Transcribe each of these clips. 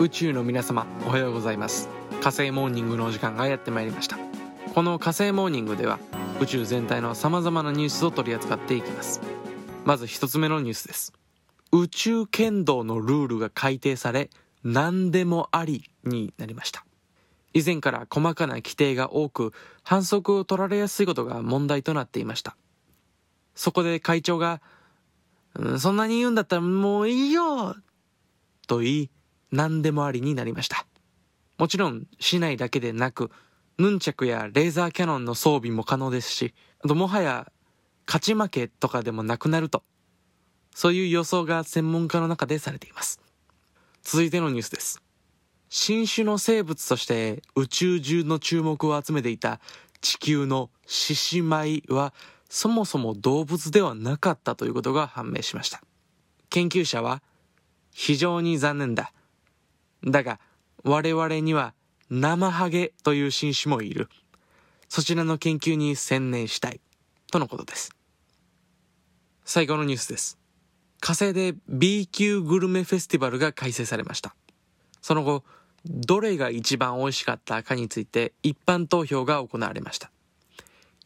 宇宙の皆様おはようございます。火星モーニングのお時間がやってまいりました。この火星モーニングでは宇宙全体の様々なニュースを取り扱っていきます。まず一つ目のニュースです。宇宙剣道のルールが改定され何でもありになりました。以前から細かな規定が多く反則を取られやすいことが問題となっていました。そこで会長が、うん、そんなに言うんだったらもういいよと言い何でもありになりました。もちろん、市内だけでなく、ヌンチャクやレーザーキャノンの装備も可能ですし、あともはや、勝ち負けとかでもなくなると、そういう予想が専門家の中でされています。続いてのニュースです。新種の生物として宇宙中の注目を集めていた地球の獅子舞はそもそも動物ではなかったということが判明しました。研究者は非常に残念だ。だが、我々には生ハゲという新種もいる。そちらの研究に専念したい。とのことです。最後のニュースです。火星で B 級グルメフェスティバルが開催されました。その後、どれが一番美味しかったかについて一般投票が行われました。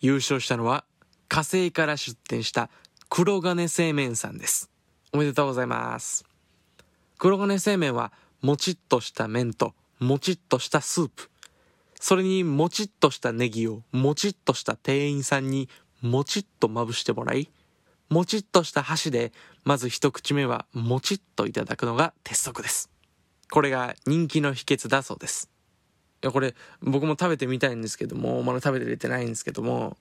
優勝したのは火星から出展した黒金製麺さんです。おめでとうございます。黒金製麺はもちっとした麺ともちっとしたスープ。それにもちっとしたネギをもちっとした店員さんにもちっとまぶしてもらい、もちっとした箸でまず一口目はもちっといただくのが鉄則です。これが人気の秘訣だそうです。いや、これ僕も食べてみたいんですけども、まだ食べてれてないんですけども、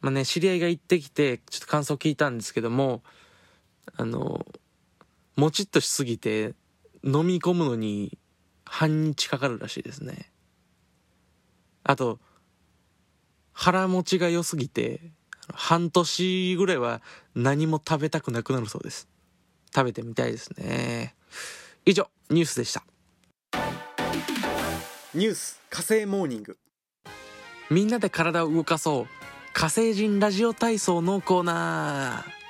まあね、知り合いが行ってきて、ちょっと感想聞いたんですけども、あの、もちっとしすぎて飲み込むのに半日かかるらしいですね。あと、腹持ちが良すぎて、半年ぐらいは何も食べたくなくなるそうです。食べてみたいですね。以上、ニュースでした。ニュース火星モーニングみんなで体を動かそう火星人ラジオ体操のコーナー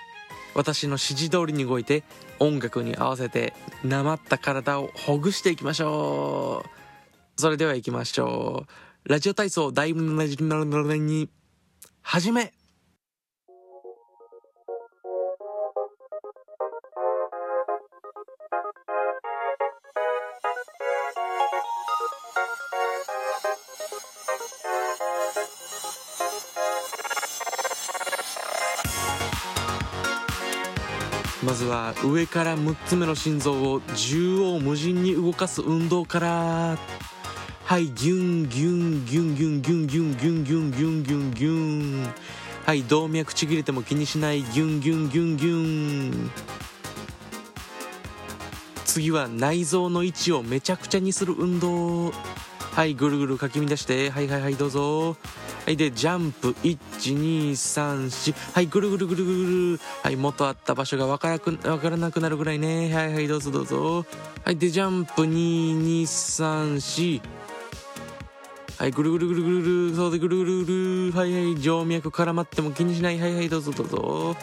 私の指示通りに動いて音楽に合わせてなまった体をほぐしていきましょう。それでは行きましょう。ラジオ体操第2始め。まずは上から6つ目の心臓を縦横無尽に動かす運動から。はいギュンギュンギュンギュンギュンギュンギュンギュンギュンギュンギュン。はい動脈ちぎれても気にしないギュンギュンギュンギュン。次は内臓の位置をめちゃくちゃにする運動。はいぐるぐるかき乱して。はいはいはいどうぞ。はいでジャンプ1234はいぐるぐるぐるぐるはい元あった場所がわからくわからなくなるぐらいね。はいはいどうぞどうぞ。はいでジャンプ2234はいぐるぐるぐるぐるぐる。そうでぐるぐるぐる。はいはい静脈絡まっても気にしない。はいはいどうぞどうぞ。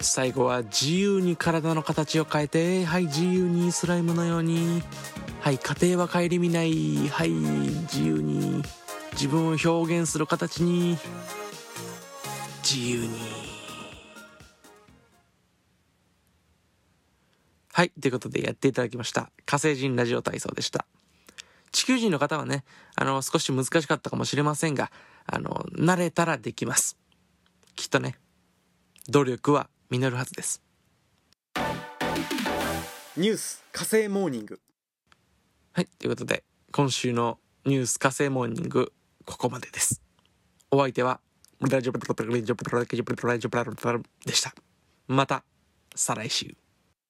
最後は自由に体の形を変えてはい自由にスライムのように。はい家庭は顧みない。はい自由に。自分を表現する形に。自由に。はいということでやっていただきました。火星人ラジオ体操でした。地球人の方はねあの少し難しかったかもしれませんがあの慣れたらできます。きっとね努力は実るはずです。ニュース火星モーニング。はいということで今週のニュース火星モーニングここまでです。お相手はでしたまた再来週